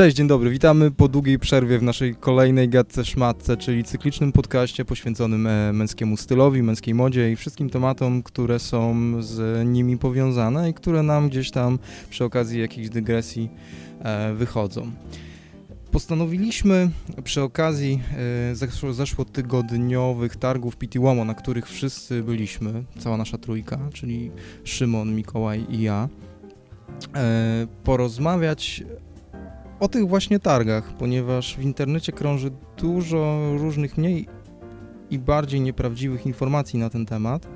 Cześć, dzień dobry. Witamy po długiej przerwie w naszej kolejnej gadce szmatce, czyli cyklicznym podcaście poświęconym e, męskiemu stylowi, męskiej modzie i wszystkim tematom, które są z nimi powiązane i które nam gdzieś tam przy okazji jakichś dygresji e, wychodzą. Postanowiliśmy przy okazji e, zeszło, zeszłotygodniowych targów Pitiłomo, na których wszyscy byliśmy, cała nasza trójka, czyli Szymon, Mikołaj i ja, porozmawiać o tych właśnie targach, ponieważ w internecie krąży dużo różnych mniej i bardziej nieprawdziwych informacji na ten temat.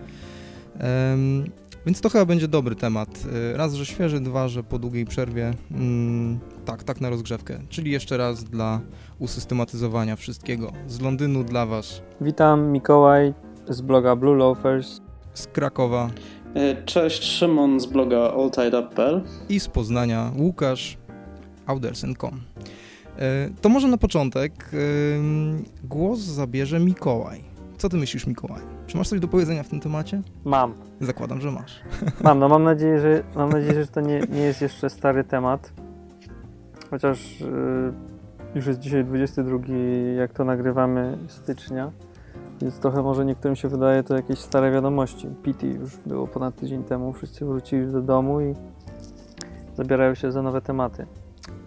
Um, więc to chyba będzie dobry temat. E, raz, że świeży, dwa, że po długiej przerwie. Mm, tak, tak na rozgrzewkę. Czyli jeszcze raz dla usystematyzowania wszystkiego. Z Londynu dla Was. Witam, Mikołaj z bloga Blue Loafers. Z Krakowa. E, cześć, Szymon z bloga alltideup.pl. I z Poznania Łukasz audersen.com. E, to może na początek głos zabierze Mikołaj. Co ty myślisz, Mikołaj? Czy masz coś do powiedzenia w tym temacie? Mam. Zakładam, że masz. Mam, no mam nadzieję, że, mam nadzieję, że to nie, nie jest jeszcze stary temat. Chociaż yy, już jest dzisiaj 22, jak to nagrywamy, stycznia. Więc trochę może niektórym się wydaje to jakieś stare wiadomości. Pity już było ponad tydzień temu, wszyscy wrócili do domu i zabierają się za nowe tematy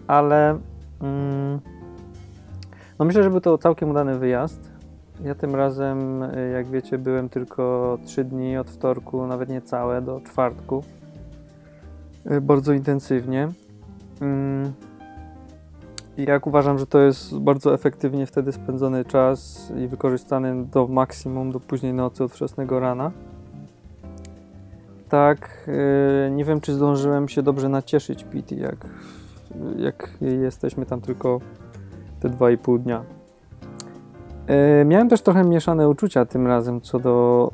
ale mm, no myślę, że był to całkiem udany wyjazd. Ja tym razem, y, jak wiecie, byłem tylko 3 dni od wtorku, nawet nie całe, do czwartku. Y, bardzo intensywnie. Mm, I jak uważam, że to jest bardzo efektywnie wtedy spędzony czas i wykorzystany do maksimum, do późnej nocy, od wczesnego rana. Tak, y, nie wiem, czy zdążyłem się dobrze nacieszyć Pity, jak jak jesteśmy tam tylko te 2,5 dnia. E, miałem też trochę mieszane uczucia tym razem co do,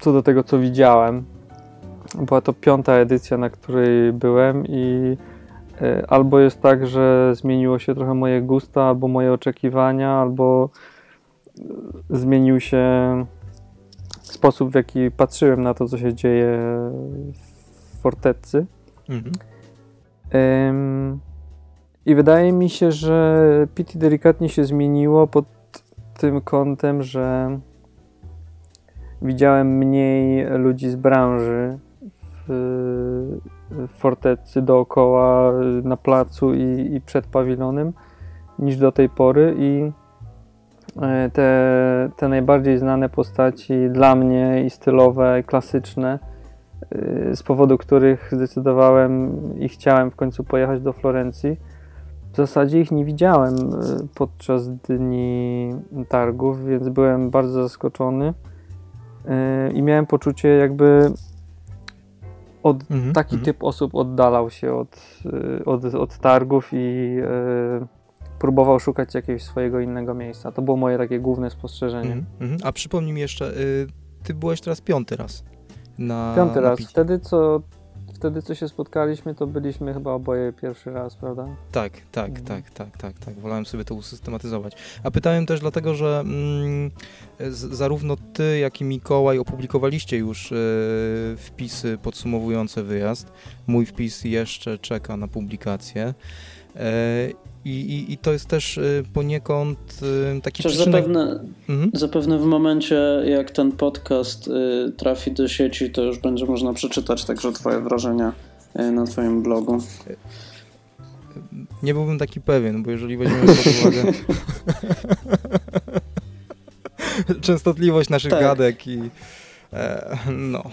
co do tego, co widziałem. Była to piąta edycja, na której byłem i e, albo jest tak, że zmieniło się trochę moje gusta, albo moje oczekiwania, albo e, zmienił się sposób, w jaki patrzyłem na to, co się dzieje w fortecy. Mhm. I wydaje mi się, że PT delikatnie się zmieniło pod tym kątem, że widziałem mniej ludzi z branży w, fortecy dookoła, na placu i, i przed pawilonem niż do tej pory. I e, te, te najbardziej znane postaci dla mnie i stylowe, i klasyczne, z powodu których zdecydowałem i chciałem w końcu pojechać do Florencji, w zasadzie ich nie widziałem e, podczas dni targów, więc byłem bardzo zaskoczony e, i miałem poczucie, jakby od, mhm, taki mhm. typ osób oddalał się od, od, od targów i próbował szukać jakiegoś swojego innego miejsca. To było moje takie główne spostrzeżenie. Mhm, mhm. A przypomnij mi jeszcze, y, ty byłeś teraz piąty raz na Piąty na raz. Wtedy co wtedy, co się spotkaliśmy, to byliśmy chyba oboje pierwszy raz, prawda? Tak, tak, mhm. tak, tak, tak, tak. Wolałem sobie to usystematyzować. A pytałem też dlatego, że mm, z, zarówno ty, jak i Mikołaj opublikowaliście już y, wpisy podsumowujące wyjazd. Mój wpis jeszcze czeka na publikację. E, i, i, I, to jest też y, poniekąd y, taki Chociaż zapewne, mhm. zapewne w momencie, jak ten podcast y, trafi do sieci, to już będzie można przeczytać także twoje wrażenia na twoim blogu. Nie byłbym taki pewien, bo jeżeli weźmiemy pod uwagę częstotliwość naszych tak. gadek i no.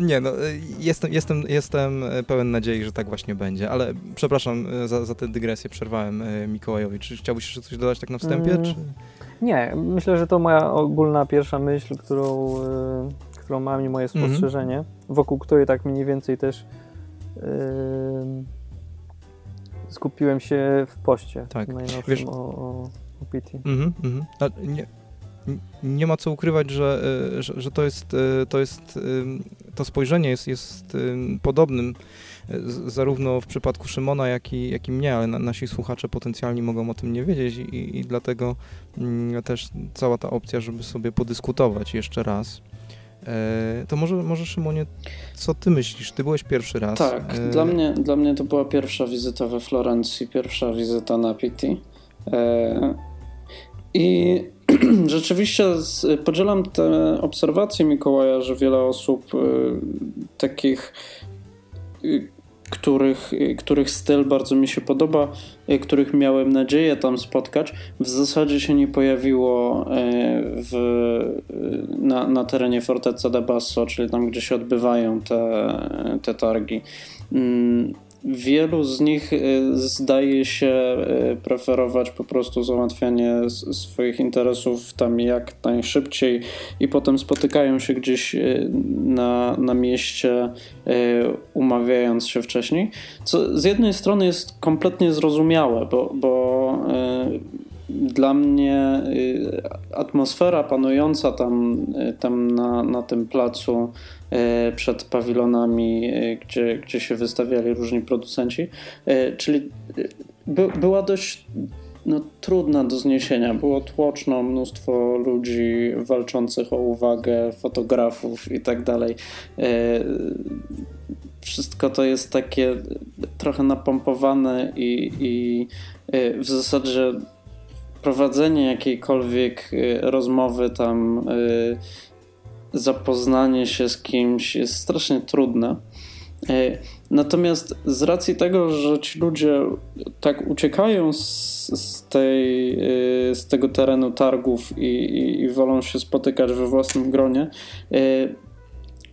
Nie, no, jestem, jestem, jestem pełen nadziei, że tak właśnie będzie, ale przepraszam e, za, za tę dygresję, przerwałem e, Mikołajowi. Czy chciałbyś jeszcze coś dodać tak na wstępie? Mm, czy... Nie, myślę, że to moja ogólna pierwsza myśl, którą, którą mam i moje mhm. spostrzeżenie, mm -hmm. wokół której tak mniej więcej też skupiłem się w poście tak. najnowszym o, o, o PT. Mm -hmm, nie, nie ma co ukrywać, że, e, że, że, to jest, e, to jest, e, to spojrzenie jest, jest podobnym zarówno w przypadku Szymona, jak i, jak i mnie, ale nasi słuchacze potencjalni mogą o tym nie wiedzieć i, i dlatego mm, też cała ta opcja, żeby sobie podyskutować jeszcze raz E, to może, może Szymonie, co ty myślisz? Ty byłeś pierwszy raz. Tak, e... dla, mnie, dla mnie to była pierwsza wizyta we Florencji, pierwsza wizyta na Pitti. E... I rzeczywiście podzielam te obserwacje Mikołaja, że wiele osób e, takich których, których styl bardzo mi się podoba, których miałem nadzieję tam spotkać, w zasadzie się nie pojawiło w, na, na terenie Fortezza da Basso, czyli tam, gdzie się odbywają te, te targi. Wielu z nich y, zdaje się y, preferować po prostu załatwianie swoich interesów tam jak najszybciej i potem spotykają się gdzieś y, na, na mieście, umawiając się wcześniej. Co z jednej strony jest kompletnie zrozumiałe, bo, bo dla mnie atmosfera panująca tam, tam na, na tym placu przed pawilonami, e, gdzie, gdzie się wystawiali różni producenci. E, czyli by, była dość no, trudna do zniesienia. Było tłoczno, mnóstwo ludzi walczących o uwagę, fotografów i tak dalej. Wszystko to jest takie trochę napompowane i, i w zasadzie prowadzenie jakiejkolwiek rozmowy tam zapoznanie się z kimś jest strasznie trudne. E, natomiast z racji tego, że ci ludzie tak uciekają z, z, tej, e, z tego terenu targów i, i, i wolą się spotykać we własnym gronie, e,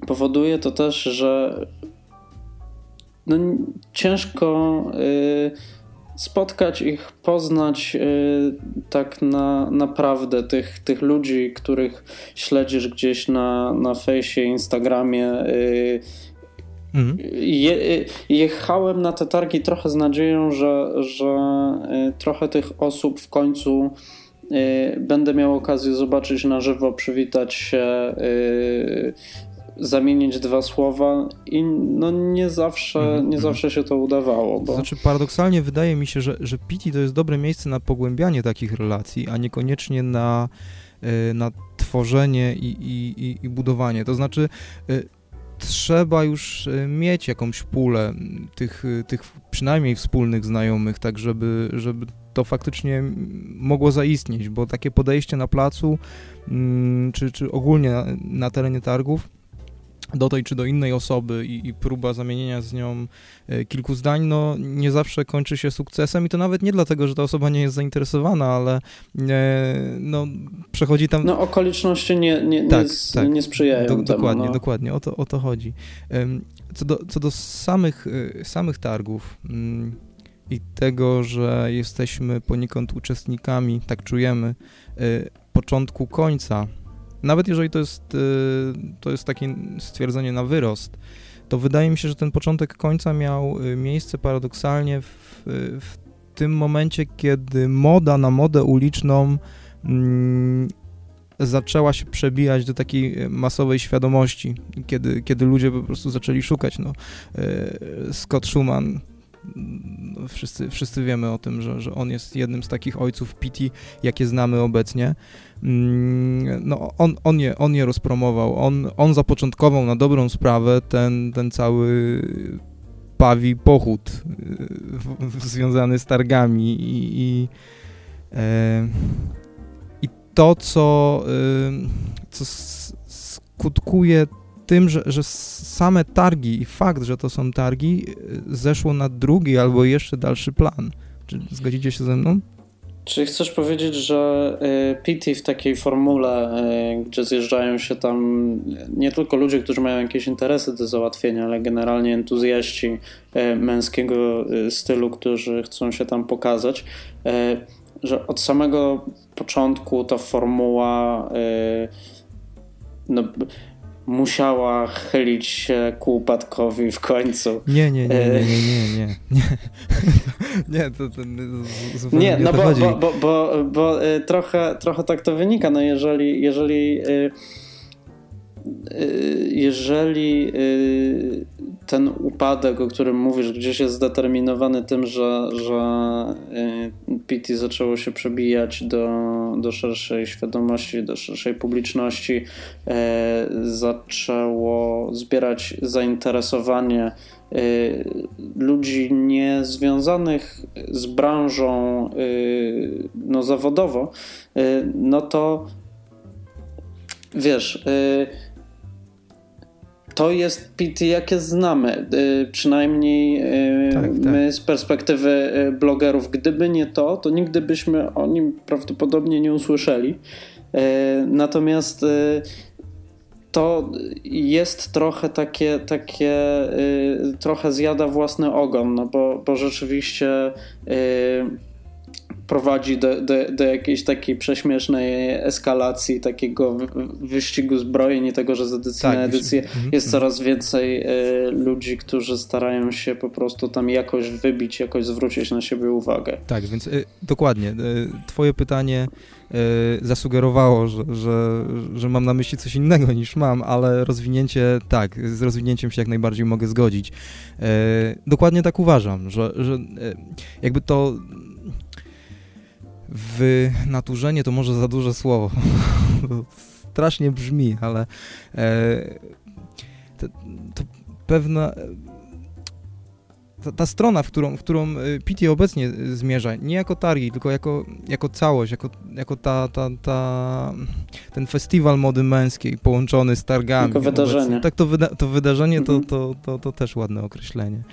powoduje to też, że no, ciężko spotkać ich, poznać y, tak na, naprawdę tych, tych ludzi, których śledzisz gdzieś na, na fejsie, Instagramie. Y, mhm. Je, y, jechałem na te targi trochę z nadzieją, że, że trochę tych osób w końcu będę miał okazję zobaczyć na żywo, przywitać się, zamienić dwa słowa i no nie zawsze, mm, nie mhm. zawsze się to udawało. Bo... To znaczy paradoksalnie wydaje mi się, że, że Pity to jest dobre miejsce na pogłębianie takich relacji, a niekoniecznie na, e, na tworzenie i, i, i budowanie. To znaczy e, trzeba już e, mieć jakąś pulę tych, tych przynajmniej wspólnych znajomych, tak żeby, żeby to faktycznie mogło zaistnieć, bo takie podejście na placu, czy, czy ogólnie na, na terenie targów, do tej czy do innej osoby i, i, próba zamienienia z nią e, kilku zdań, no nie zawsze kończy się sukcesem i to nawet nie dlatego, że ta osoba nie jest zainteresowana, ale e, no przechodzi tam... No okoliczności nie, nie, tak, nie, tak. nie sprzyjają do, temu, Dokładnie, no. dokładnie, o to, o to chodzi. Co do, co do samych, e, samych targów mm, i tego, że jesteśmy poniekąd uczestnikami, tak czujemy, początku końca nawet jeżeli to jest, y, to jest takie stwierdzenie na wyrost, to wydaje mi się, że ten początek końca miał y, miejsce paradoksalnie w, w tym momencie, kiedy moda na modę uliczną mm, zaczęła się przebijać do takiej y, masowej świadomości, kiedy, kiedy ludzie po prostu zaczęli szukać. No, Scott Schumann, no, wszyscy, wszyscy wiemy o tym, że, że on jest jednym z takich ojców Pity, jakie znamy obecnie. Mm, no, on, on, je, on je rozpromował, on, on zapoczątkował na dobrą sprawę ten, ten cały pawi pochód y, związany z targami i, i, e, i to, co, y, co skutkuje tym, że, że same targi i fakt, że to są targi, y, zeszło na drugi albo jeszcze dalszy plan. Czy zgodzicie się ze mną? Czy chcesz powiedzieć, że y, PT w takiej formule, y, gdzie zjeżdżają się tam nie tylko ludzie, którzy mają jakieś interesy do załatwienia, ale generalnie entuzjaści męskiego stylu, którzy chcą się tam pokazać, że od samego początku ta formuła no, musiała chylić się ku upadkowi w końcu. Nie, nie, nie, nie, nie, nie, nie. Nie, to, to, zupełnie nie, no bo, bo, bo, bo, bo y, trochę, trochę tak to wynika. No jeżeli, jeżeli y, y, jeżeli ten upadek, o którym mówisz, gdzieś jest zdeterminowany tym, że, że PT zaczęło się przebijać do do, szerszej świadomości, do szerszej publiczności, e, zaczęło zbierać zainteresowanie e, ludzi niezwiązanych z branżą e, no, zawodowo, e, no to wiesz, to jest PT, jakie znamy. Y, przynajmniej y, Tak, tak. my z perspektywy blogerów. Gdyby nie to, to nigdy byśmy o nim prawdopodobnie nie usłyszeli. Natomiast to jest trochę takie, takie trochę zjada własny ogon, no bo, bo rzeczywiście prowadzi do, do, do jakiejś takiej prześmiesznej eskalacji, takiego wyścigu zbrojeń i tego, że z edycji tak, na edycję mhm, jest mhm. coraz więcej y, ludzi, którzy starają się po prostu tam jakoś wybić, jakoś zwrócić na siebie uwagę. Tak, więc y, dokładnie. Y, twoje pytanie zasugerowało, że, że, że mam na myśli coś innego niż mam, ale rozwinięcie, tak, z rozwinięciem się jak najbardziej mogę zgodzić. Dokładnie tak uważam, że, że jakby to wynaturzenie to może za duże słowo. Strasznie brzmi, ale e, to, to pewna ta, ta, strona, w którą, w którą PT obecnie zmierza, nie jako targi, tylko jako, jako całość, jako, jako ta, ta, ta, ten festiwal mody męskiej połączony z targami. Jako wydarzenie. Obecnie. Tak, to, wyda to wydarzenie mhm. to, to, to, to też ładne określenie.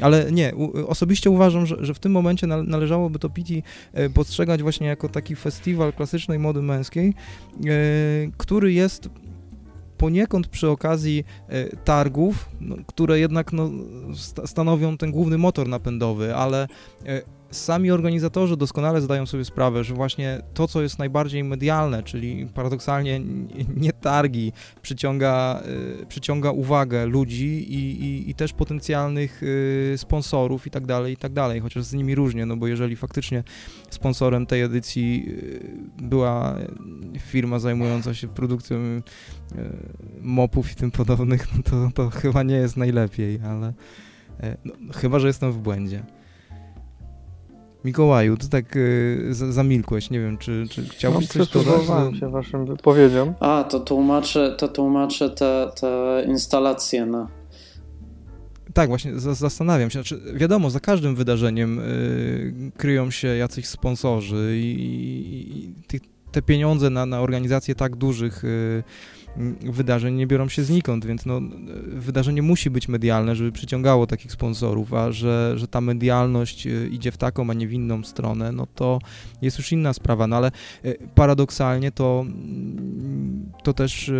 Ale nie, u, osobiście uważam, że, że w tym momencie należałoby to PT postrzegać właśnie jako taki festiwal klasycznej mody męskiej, który jest poniekąd przy okazji e, targów, no, które jednak no, st stanowią ten główny motor napędowy, ale e, sami organizatorzy doskonale zdają sobie sprawę, że właśnie to, co jest najbardziej medialne, czyli paradoksalnie nie targi, przyciąga, y, przyciąga uwagę ludzi i, i, i też potencjalnych y, sponsorów i tak dalej, i tak dalej, chociaż z nimi różnie, no bo jeżeli faktycznie sponsorem tej edycji y, była firma zajmująca się produkcją mopów i tym podobnych, no to, to chyba nie jest najlepiej, ale no, chyba, że jestem w błędzie. Mikołaju, ty tak y, zamilkłeś, nie wiem, czy, czy chciałbyś no, coś dodać? się waszym wypowiedziom. A, to tłumaczę, to tłumaczę te, te instalacje na... Tak, właśnie zastanawiam się. Znaczy, wiadomo, za każdym wydarzeniem y, kryją się jacyś sponsorzy i, i, i te pieniądze na, na organizację tak dużych y, wydarzeń nie biorą się znikąd, więc no, wydarzenie musi być medialne, żeby przyciągało takich sponsorów, a że, że ta medialność y, idzie w taką, a nie w inną stronę, no to jest już inna sprawa, no ale y, paradoksalnie to, to też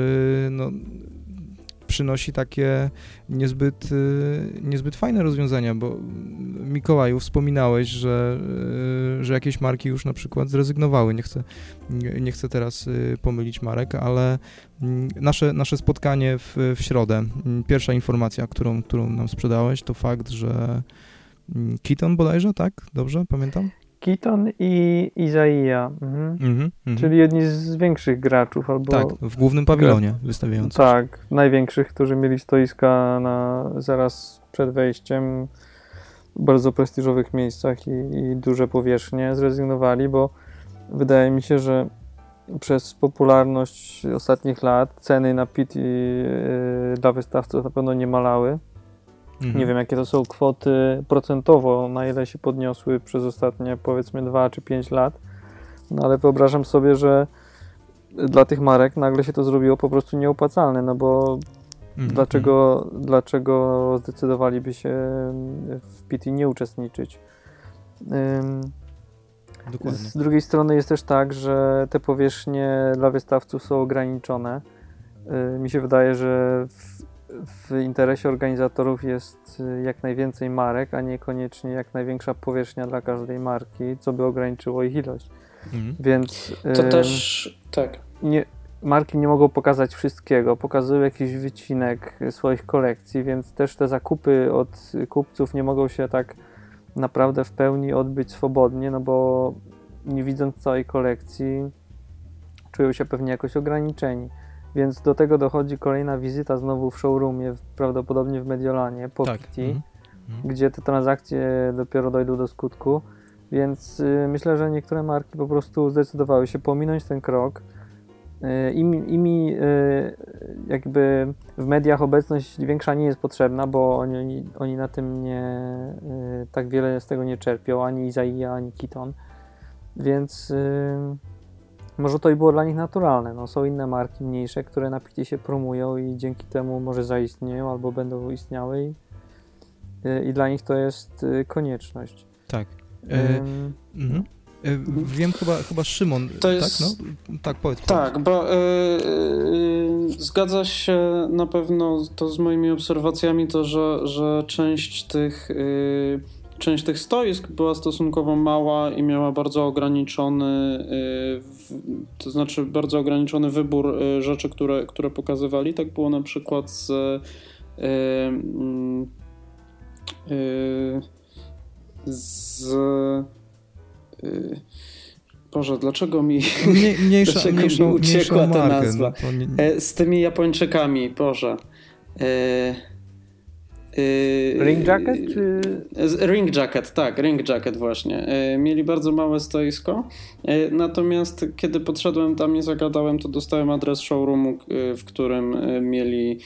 no, przynosi takie niezbyt, y, niezbyt fajne rozwiązania, bo Mikołaju, wspominałeś, że, y, że jakieś marki już na przykład zrezygnowały. Nie chcę, nie chcę teraz y, pomylić marek, ale mm, nasze, nasze spotkanie w, w środę, mm, pierwsza informacja, którą, którą nam sprzedałeś, to fakt, że mm, Keaton bodajże, tak? Dobrze, pamiętam? Keaton i Izaia, mhm. Mm -hmm, czyli jedni z większych graczów. albo Tak, w głównym pawilonie wystawiających. Tak, największych, którzy mieli stoiska na, zaraz przed wejściem w bardzo prestiżowych miejscach i, i duże powierzchnie, zrezygnowali, bo wydaje mi się, że przez popularność ostatnich lat ceny na pit yy, dla wystawców na pewno nie malały. Mhm. Nie wiem, jakie to są kwoty procentowo, na ile się podniosły przez ostatnie powiedzmy 2 czy 5 lat. No ale wyobrażam sobie, że dla tych marek nagle się to zrobiło po prostu nieopłacalne, no bo mhm. dlaczego, dlaczego zdecydowaliby się w PT nie uczestniczyć? Dokładnie. Z drugiej strony jest też tak, że te powierzchnie dla wystawców są ograniczone. Mi się wydaje, że w w interesie organizatorów jest y, jak najwięcej marek, a niekoniecznie jak największa powierzchnia dla każdej marki, co by ograniczyło ich ilość. Mhm. Więc to też tak. Nie, marki nie mogą pokazać wszystkiego, pokazują jakiś wycinek swoich kolekcji, więc też te zakupy od kupców nie mogą się tak naprawdę w pełni odbyć swobodnie, no bo nie widząc całej kolekcji, czują się pewnie jakoś ograniczeni. Więc do tego dochodzi kolejna wizyta znowu w showroomie, prawdopodobnie w Mediolanie, po tak. PT, mm -hmm. gdzie te transakcje dopiero dojdą do skutku. Więc y, myślę, że niektóre marki po prostu zdecydowały się pominąć ten krok. Y, Im, y, jakby w mediach obecność większa nie jest potrzebna, bo oni, oni, na tym nie y, tak wiele z tego nie czerpią, ani Izaia, ani Kiton. Więc może to i było dla nich naturalne. No, są inne marki mniejsze, które na picie się promują i dzięki temu może zaistnieją albo będą istniały i, i dla nich to jest y, konieczność. Tak. E, mhm. E, wiem chyba, chyba Szymon, To tak? jest- No, tak, powiedz. Tak, bo y, y, zgadza się na pewno to z moimi obserwacjami, to że, że część tych. Y, Część tych stoisk była stosunkowo mała i miała bardzo ograniczony, y, to znaczy bardzo ograniczony wybór y, rzeczy, które, które pokazywali. Tak było na przykład z. Y, mm, z. Boże, dlaczego mi. Mniej, mniejsza, Dlaczego mi mniejszą, uciekła mniejszą ta markę. nazwa? No, nie, E, z tymi Japończykami, Boże. E, Ring Jacket czy... Ring Jacket, tak, Ring Jacket właśnie. E, Mieli bardzo małe stoisko, e, natomiast kiedy podszedłem tam i zagadałem, to dostałem adres showroomu, w którym mieli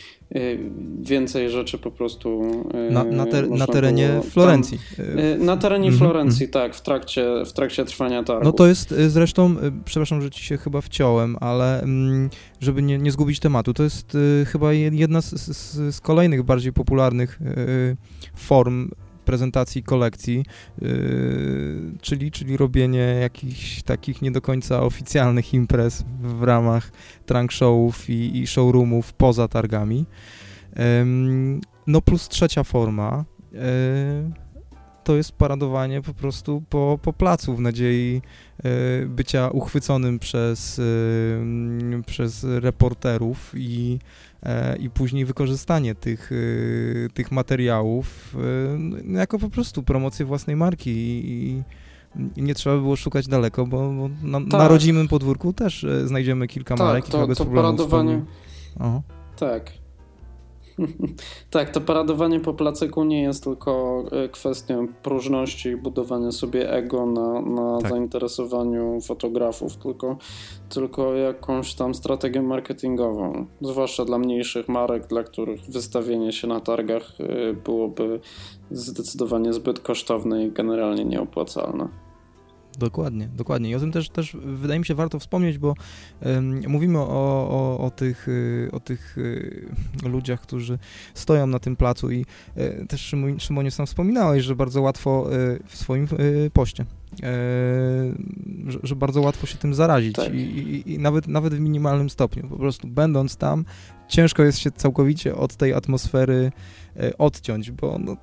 więcej rzeczy po prostu. e, na, na, ter, na terenie było tam- Florencji. E, Na terenie Mhm, Florencji, tak, w trakcie, w trakcie trwania targu. No to jest y, zresztą, y, przepraszam, że ci się chyba wciąłem, ale mm, żeby nie, nie zgubić tematu, to jest y, chyba je- jedna z, z, z kolejnych bardziej popularnych y, form prezentacji kolekcji, y, czyli, czyli robienie jakichś takich nie do końca oficjalnych imprez w ramach trunk showów i, i showroomów poza targami. Ym, No plus trzecia forma, y, to jest paradowanie po prostu po, po placu w nadziei y, bycia uchwyconym przez, y, mm, przez reporterów i, e, i później wykorzystanie tych, tych materiałów no, jako po prostu promocję własnej marki i, i nie trzeba było szukać daleko, bo, bo na, na Tak. rodzimym podwórku też e, znajdziemy kilka marek tak, i chyba to, bez to problemu paradowanie. Tak. tak, to paradowanie po placyku nie jest tylko e, kwestią próżności i budowania sobie ego na, na Tak. zainteresowaniu fotografów, tylko, tylko jakąś tam strategię marketingową. Zwłaszcza dla mniejszych marek, dla których wystawienie się na targach e, byłoby zdecydowanie zbyt kosztowne i generalnie nieopłacalne. Dokładnie, dokładnie. I o tym też, też wydaje mi się warto wspomnieć, bo em, mówimy o, o, o tych, y, o tych y, ludziach, którzy stoją na tym placu i y, też Szymon, Szymonie sam wspominałeś, że bardzo łatwo y, w swoim y, poście, y, że, że bardzo łatwo się tym zarazić Tak. I, i, i nawet, nawet w minimalnym stopniu. Po prostu będąc tam, ciężko jest się całkowicie od tej atmosfery y, odciąć, bo no,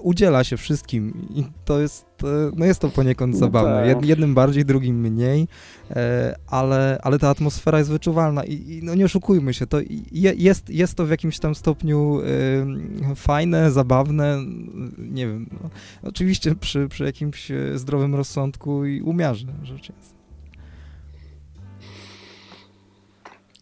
udziela się wszystkim i to jest, e, no jest to poniekąd No zabawne. tak. Jed, jednym bardziej, drugim mniej, e, ale, ale ta atmosfera jest wyczuwalna i, i no nie oszukujmy się, to je, jest, jest to w jakimś tam stopniu fajne, zabawne, nie wiem, no, oczywiście przy, przy jakimś e, zdrowym rozsądku i umiarze rzecz jest.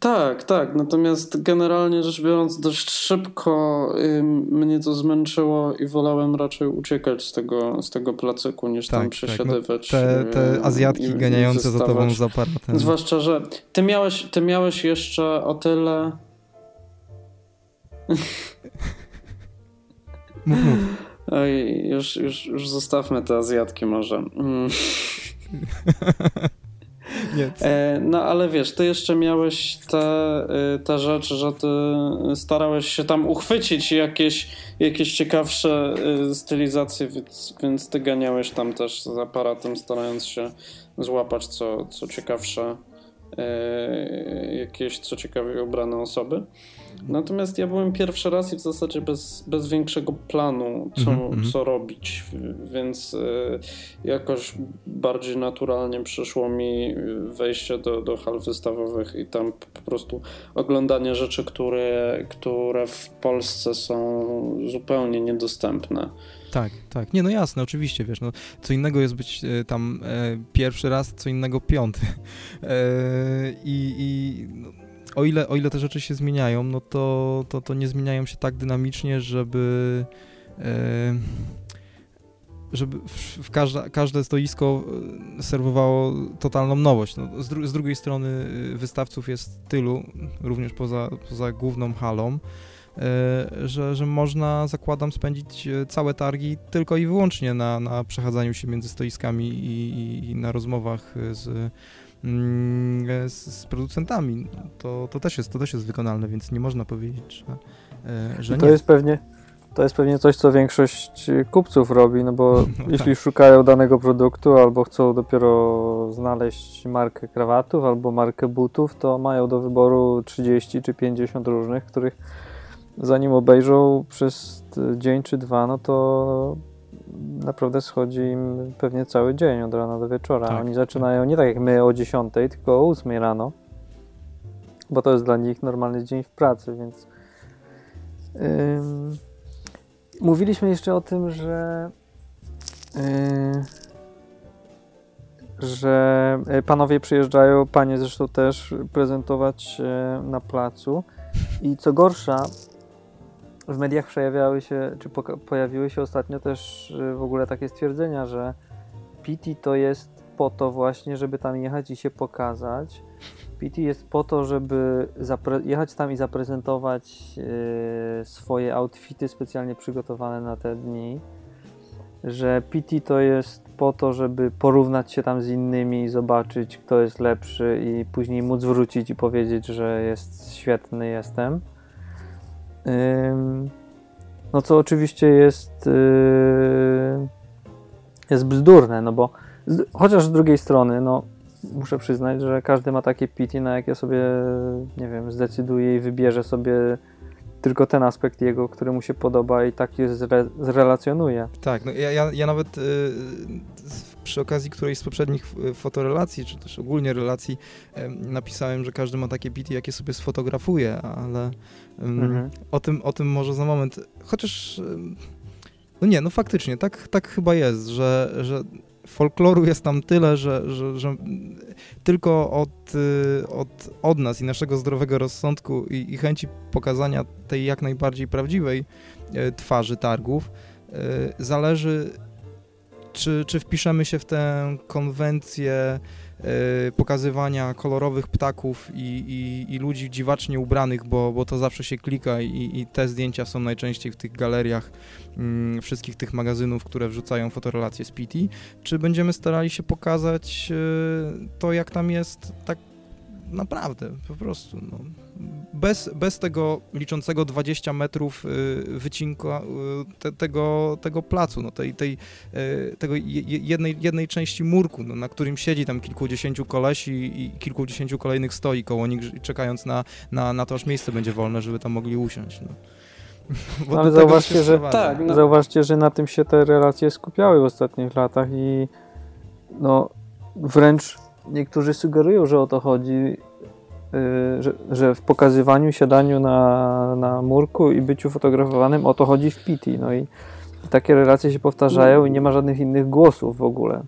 Tak, tak. Natomiast generalnie rzecz biorąc, dość szybko ym, mnie to zmęczyło i wolałem raczej uciekać z tego, z tego placyku, niż Tak, tam tak, przesiadywać. Te, te Azjatki i- i ganiające za tobą z aparatem. Zwłaszcza, że ty miałeś, ty miałeś jeszcze o tyle. Mów, mów. Oj, już, już, już zostawmy te Azjatki może. Mm. E, No ale wiesz, ty jeszcze miałeś te, y, te rzeczy, że ty starałeś się tam uchwycić jakieś, jakieś ciekawsze y, stylizacje, więc, więc ty ganiałeś tam też z aparatem, starając się złapać co, co ciekawsze y, jakieś co ciekawie ubrane osoby. Natomiast ja byłem pierwszy raz i w zasadzie bez, bez większego planu, co, Mhm, mhm. co robić, więc y, jakoś bardziej naturalnie przyszło mi wejście do, do hal wystawowych i tam po prostu oglądanie rzeczy, które, które w Polsce są zupełnie niedostępne. Tak, tak. Nie, no jasne, oczywiście, wiesz, no, co innego jest być e, tam e, pierwszy raz, co innego piąty. E, I i no, o, ile, o ile te rzeczy się zmieniają, no to, to, to nie zmieniają się tak dynamicznie, żeby, e, żeby w, każda, każde stoisko e, serwowało totalną nowość. No, z, dru z drugiej strony e, wystawców jest tylu, również poza, poza główną halą, że, że można, zakładam, spędzić całe targi tylko i wyłącznie na, na przechadzaniu się między stoiskami i, i, i na rozmowach z, z, z producentami. To, to, też jest, to też jest wykonalne, więc nie można powiedzieć, że, e, że to nie. jest pewnie to jest pewnie coś, co większość kupców robi, no bo No jeśli tak. szukają danego produktu albo chcą dopiero znaleźć markę krawatów albo markę butów, to mają do wyboru 30 czy 50 różnych, których zanim obejrzą przez dzień czy dwa, no to naprawdę schodzi im pewnie cały dzień od rana do wieczora. Tak, Oni zaczynają nie tak jak my o 10, tylko o 8 rano, bo to jest dla nich normalny dzień w pracy, więc ym, mówiliśmy jeszcze o tym, że yy, że y, panowie przyjeżdżają, panie zresztą też, prezentować się na placu. I co gorsza, w mediach przejawiały się, czy pojawiły się ostatnio też y, w ogóle takie stwierdzenia, że PT to jest po to właśnie, żeby tam jechać i się pokazać. PT jest po to, żeby jechać tam i zaprezentować y, swoje outfity specjalnie przygotowane na te dni. Że PT to jest po to, żeby porównać się tam z innymi zobaczyć, kto jest lepszy, i później móc wrócić i powiedzieć, że jest świetny jestem. No co oczywiście jest, yy, jest bzdurne, no bo chociaż z drugiej strony, no muszę przyznać, że każdy ma takie pity, na jakie sobie, nie wiem, zdecyduje i wybierze sobie tylko ten aspekt jego, który mu się podoba i tak je zre, zrelacjonuje. Tak, no ja, ja, ja nawet y, przy okazji którejś z poprzednich y, fotorelacji, czy też ogólnie relacji, em, napisałem, że każdy ma takie pity, jakie sobie sfotografuje, ale Mhm. o, tym, o tym może za moment. Chociaż, no nie, no faktycznie, tak, tak chyba jest, że, że folkloru jest tam tyle, że, że, że tylko od, y, od, od nas i naszego zdrowego rozsądku i, i chęci pokazania tej jak najbardziej prawdziwej e, twarzy targów e, zależy, czy, czy wpiszemy się w tę konwencję pokazywania kolorowych ptaków i, i, i ludzi dziwacznie ubranych, bo, bo to zawsze się klika i, i te zdjęcia są najczęściej w tych galeriach mm, wszystkich tych magazynów, które wrzucają fotorelacje z PT, czy będziemy starali się pokazać e, to, jak tam jest tak naprawdę, po prostu. No. Bez, bez tego liczącego 20 metrów y, wycinka y, te, tego, tego placu, no, tej, tej, y, tego je- je- jednej, jednej części murku, no, na którym siedzi tam kilkudziesięciu kolesi i kilkudziesięciu kolejnych stoi koło nich, czekając na, na, na to, aż miejsce będzie wolne, żeby tam mogli usiąść. No. Bo Ale zauważcie, że-. Tak, no. Zauważcie, że na tym się te relacje skupiały w ostatnich latach i no wręcz niektórzy sugerują, że o to chodzi, yy, że, że w pokazywaniu, siadaniu na, na murku i byciu fotografowanym o to chodzi w PT. No i takie relacje się powtarzają i nie ma żadnych innych głosów w ogóle.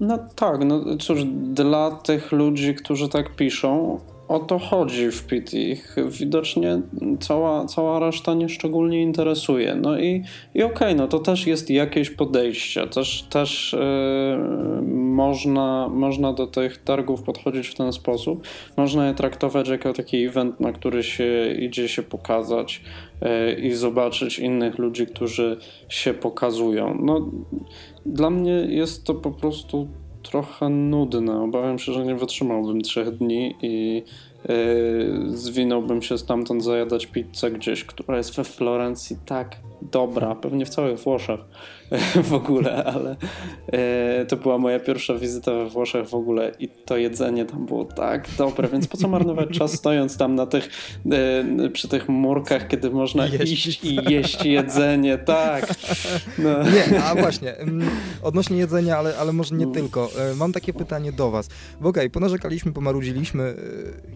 No tak, no cóż, dla tych ludzi, którzy tak piszą, o to chodzi w PT. Ich widocznie cała, cała reszta nie szczególnie interesuje. No i, i okej, no to też jest jakieś podejście. Też, też yy, można, można do tych targów podchodzić w ten sposób. Można je traktować jako taki event, na który się idzie się pokazać yy, i zobaczyć innych ludzi, którzy się pokazują. No, dla mnie jest to po prostu trochę nudne. Obawiam się, że nie wytrzymałbym trzech dni i yy, zwinąłbym się stamtąd zajadać pizzę gdzieś, która jest we Florencji tak dobra, pewnie w całych Włoszech w ogóle, ale yy, to była moja pierwsza wizyta we Włoszech w ogóle i to jedzenie tam było tak dobre, więc po co marnować czas stojąc tam na tych, yy, przy tych murkach, kiedy można jeść iść i jeść jedzenie, tak. No. Nie, a właśnie, mm, odnośnie jedzenia, ale, ale może nie tylko. E, Mam takie pytanie do was. Bo okej, ponarzekaliśmy, pomarudziliśmy, e,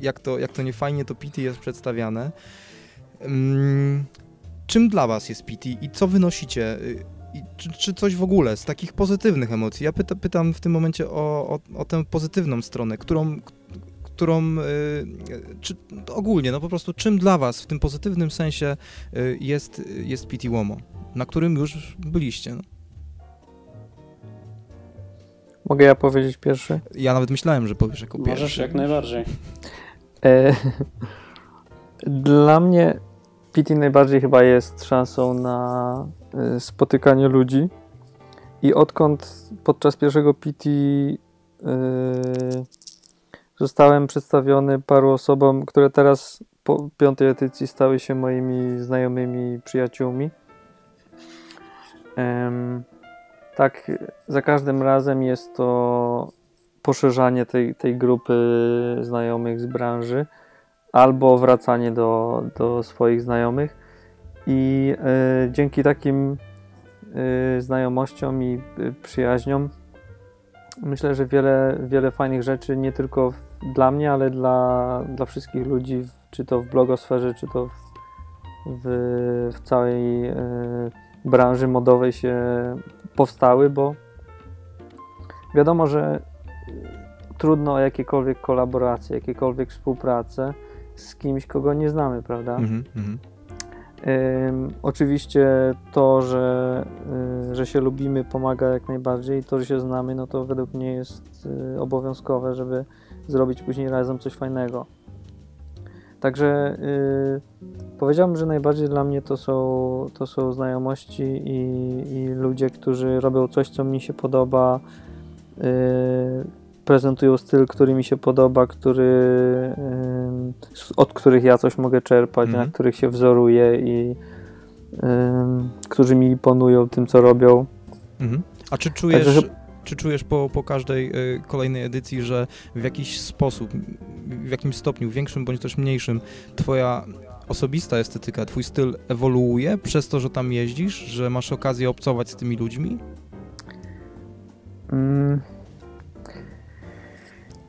jak to, jak to niefajnie to PT jest przedstawiane. Mm, Czym dla was jest PT i co wynosicie? I czy, czy coś w ogóle z takich pozytywnych emocji? Ja pyta, pytam w tym momencie o, o, o tę pozytywną stronę, którą, którą y, czy ogólnie, no po prostu czym dla was w tym pozytywnym sensie y, jest, jest PT Łomo, na którym już byliście. No. Mogę ja powiedzieć pierwszy? Ja nawet myślałem, że powiesz jako pierwszy. Możesz jak najbardziej. E, dla mnie PT najbardziej chyba jest szansą na spotykanie ludzi i odkąd podczas pierwszego PT e, zostałem przedstawiony paru osobom, które teraz po piątej edycji stały się moimi znajomymi przyjaciółmi. Tak, za każdym razem jest to poszerzanie tej, tej grupy znajomych z branży albo wracanie do, do swoich znajomych. I e, dzięki takim e, znajomościom i e, przyjaźniom myślę, że wiele, wiele fajnych rzeczy nie tylko dla mnie, ale dla, dla wszystkich ludzi, czy to w blogosferze, czy to w, w, w całej branży modowej się powstały, bo wiadomo, że trudno o jakiekolwiek kolaboracje, jakiekolwiek współpracę z kimś, kogo nie znamy, prawda? Mhm, mhm. Oczywiście to, że, y, że się lubimy, pomaga jak najbardziej. To, że się znamy, no to według mnie jest y, obowiązkowe, żeby zrobić później razem coś fajnego. Także y, powiedziałbym, że najbardziej dla mnie to są, to są znajomości i, i ludzie, którzy robią coś, co mi się podoba, prezentują styl, który mi się podoba, który, od których ja coś mogę czerpać, Mhm. na których się wzoruję i którzy mi imponują tym, co robią. Mhm. A czy czujesz, Także czy czujesz po, po każdej y, kolejnej edycji, że w jakiś sposób, w jakimś stopniu, większym bądź też mniejszym, twoja osobista estetyka, twój styl ewoluuje przez to, że tam jeździsz, że masz okazję obcować z tymi ludźmi? Mm.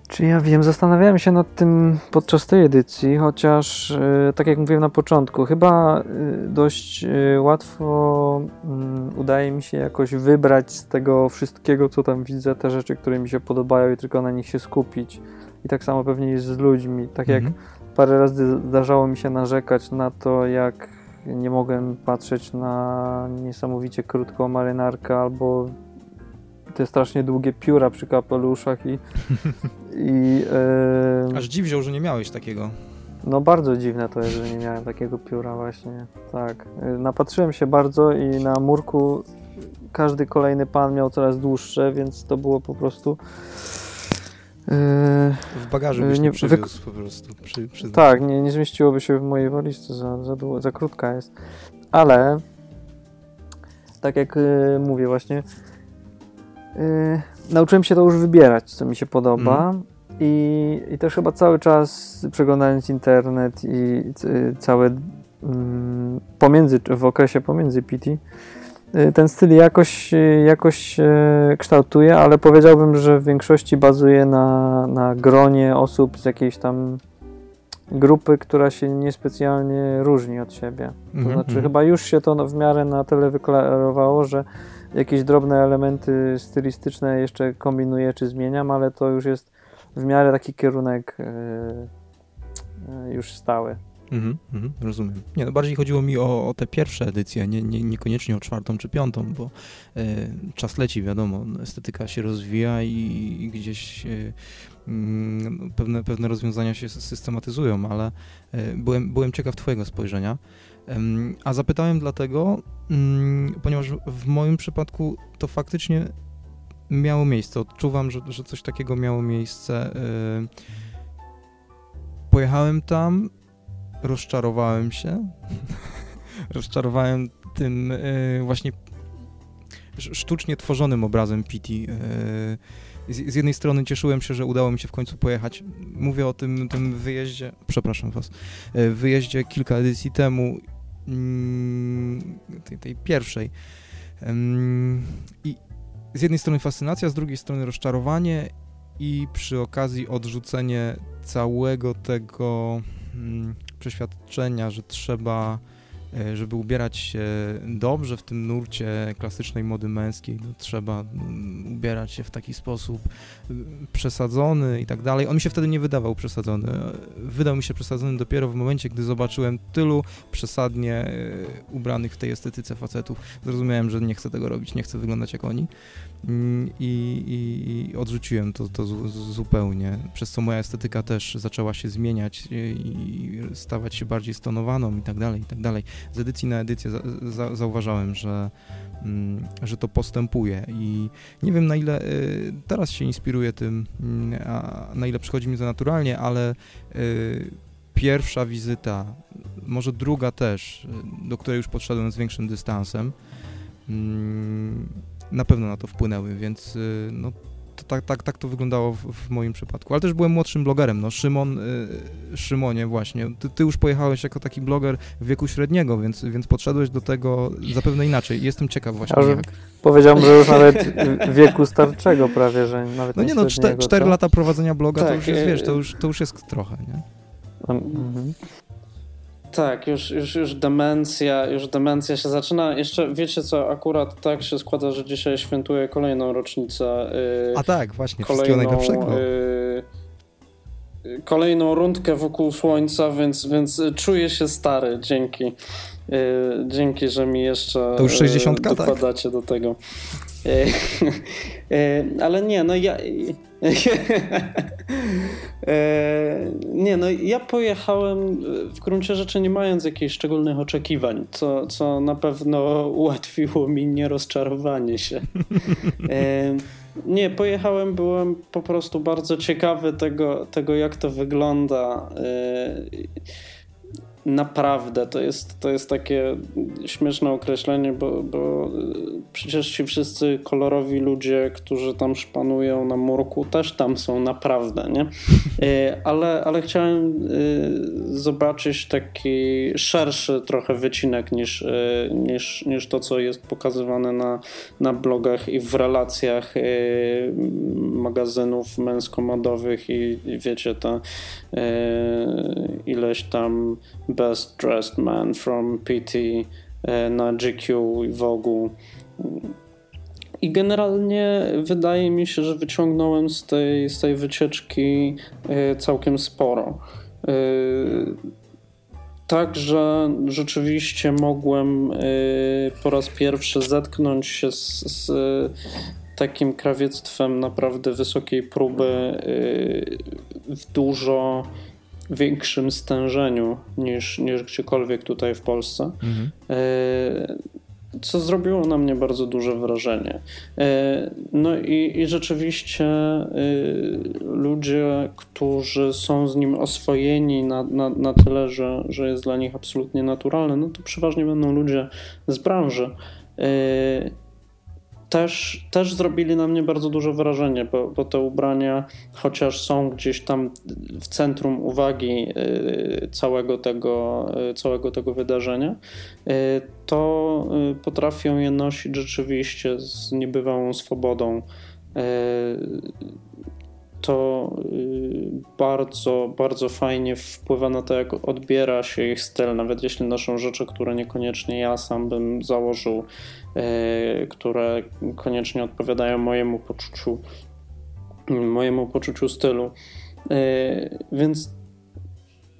Czy ja wiem, zastanawiałem się nad tym podczas tej edycji, chociaż e, tak jak mówiłem na początku, chyba e, dość e, łatwo mm, udaje mi się jakoś wybrać z tego wszystkiego, co tam widzę, te rzeczy, które mi się podobają i tylko na nich się skupić. I tak samo pewnie jest z ludźmi. Tak jak Mhm. parę razy zdarzało mi się narzekać na to, jak nie mogłem patrzeć na niesamowicie krótką marynarkę albo te strasznie długie pióra przy kapeluszach i, i e, Aż dziw wziął, że nie miałeś takiego. no bardzo dziwne to jest, że nie miałem takiego pióra właśnie, tak. E, Napatrzyłem się bardzo i na murku każdy kolejny pan miał coraz dłuższe, więc to było po prostu e, W bagażu byś Nie, nie przywiózł po prostu. Przy, przy... Tak, nie, nie zmieściłoby się w mojej walizce, za, za, za krótka jest. Ale, tak jak y, mówię właśnie, y, nauczyłem się to już wybierać, co mi się podoba. I, I też chyba cały czas przeglądając internet i y, całe mm, pomiędzy, w okresie pomiędzy PT, y, ten styl jakoś, y, jakoś się kształtuje, ale powiedziałbym, że w większości bazuje na, na gronie osób z jakiejś tam grupy, która się niespecjalnie różni od siebie. To Mhm, znaczy, mhm. chyba już się to w miarę na tyle wyklarowało, że jakieś drobne elementy stylistyczne jeszcze kombinuję czy zmieniam, ale to już jest w miarę taki kierunek yy, yy, już stały. Mhm, mhm, rozumiem. Nie, no bardziej chodziło mi o, o te pierwsze edycje, nie, nie, niekoniecznie o czwartą czy piątą, bo e, czas leci, wiadomo, no, estetyka się rozwija i, i gdzieś e, mm, pewne, pewne rozwiązania się sy- systematyzują, ale e, byłem, byłem ciekaw Twojego spojrzenia. A zapytałem dlatego, mm, ponieważ w moim przypadku to faktycznie miało miejsce. Odczuwam, że, że coś takiego miało miejsce. e, Pojechałem tam, rozczarowałem się. rozczarowałem tym e, właśnie sz- sztucznie tworzonym obrazem PT. E, z, jednej strony cieszyłem się, że udało mi się w końcu pojechać. Mówię o tym, tym wyjeździe, przepraszam was, wyjeździe kilka edycji temu, tej, tej pierwszej. I z jednej strony fascynacja, z drugiej strony rozczarowanie i przy okazji odrzucenie całego tego mm, przeświadczenia, że trzeba żeby ubierać się dobrze w tym nurcie klasycznej mody męskiej, no, trzeba mm, ubierać się w taki sposób y, przesadzony i tak dalej. On mi się wtedy nie wydawał przesadzony. Wydał mi się przesadzony dopiero w momencie, gdy zobaczyłem tylu przesadnie y, ubranych w tej estetyce facetów. Zrozumiałem, że nie chcę tego robić, nie chcę wyglądać jak oni. Mm, I, i, i odrzuciłem to, to zu- zupełnie, przez co moja estetyka też zaczęła się zmieniać i, i stawać się bardziej stonowaną i tak dalej, i tak dalej. Z edycji na edycję za, za, zauważałem, że, mm, że to postępuje i nie wiem na ile y, teraz się inspiruję tym, mm, a na ile przychodzi mi to naturalnie, ale y, pierwsza wizyta, może druga też, do której już podszedłem z większym dystansem, na pewno na to wpłynęły, więc y, no, to tak, tak, tak to wyglądało w, w moim przypadku. Ale też byłem młodszym blogerem, no Szymon, y, Szymonie właśnie, ty, ty już pojechałeś jako taki bloger w wieku średniego, więc, więc podszedłeś do tego zapewne inaczej. Jestem ciekaw właśnie Ja jak. Powiedziałbym, że już nawet w wieku starczego prawie, że nawet No nie no, czte, średniego, cztery co? lata prowadzenia bloga to Tak, już jest, e, wiesz, to już, to już jest trochę, nie? Mhm. Tak, już, już, już demencja, już demencja się zaczyna. Jeszcze wiecie co, akurat tak się składa, że dzisiaj świętuję kolejną rocznicę. Yy, A tak, właśnie, kolejną, najlepszego. yy, kolejną rundkę wokół słońca, więc, więc czuję się stary. Dzięki. Yy, dzięki, że mi jeszcze To już 60, yy, tak? dokładacie do tego. Yy, ale nie, no ja. E, nie, no ja pojechałem w gruncie rzeczy nie mając jakichś szczególnych oczekiwań, co, co na pewno ułatwiło mi nierozczarowanie się. E, nie, pojechałem, byłem po prostu bardzo ciekawy tego, tego jak to wygląda. Naprawdę, to jest, to jest takie śmieszne określenie, bo, bo przecież ci wszyscy kolorowi ludzie, którzy tam szpanują na murku, też tam są naprawdę, nie? E, Ale, ale chciałem e, zobaczyć taki szerszy trochę wycinek niż, niż, niż to, co jest pokazywane na, na blogach i w relacjach magazynów męskomodowych i, i wiecie, ta ileś tam Best Dressed Man from PT na GQ i Vogue. I generalnie wydaje mi się, że wyciągnąłem z tej, z tej wycieczki całkiem sporo. Także rzeczywiście mogłem po raz pierwszy zetknąć się z, z takim krawiectwem naprawdę wysokiej próby w dużo większym stężeniu niż, niż gdziekolwiek tutaj w Polsce. Mhm. Co zrobiło na mnie bardzo duże wrażenie. No i, i rzeczywiście ludzie, którzy są z nim oswojeni na, na, na tyle, że, że jest dla nich absolutnie naturalne, no to przeważnie będą ludzie z branży też, też zrobili na mnie bardzo duże wrażenie, bo, bo te ubrania, chociaż są gdzieś tam w centrum uwagi całego tego, całego tego wydarzenia, to potrafią je nosić rzeczywiście z niebywałą swobodą. To bardzo, bardzo fajnie wpływa na to, jak odbiera się ich styl, nawet jeśli noszą rzeczy, które niekoniecznie ja sam bym założył które koniecznie odpowiadają mojemu poczuciu, mojemu poczuciu stylu. Więc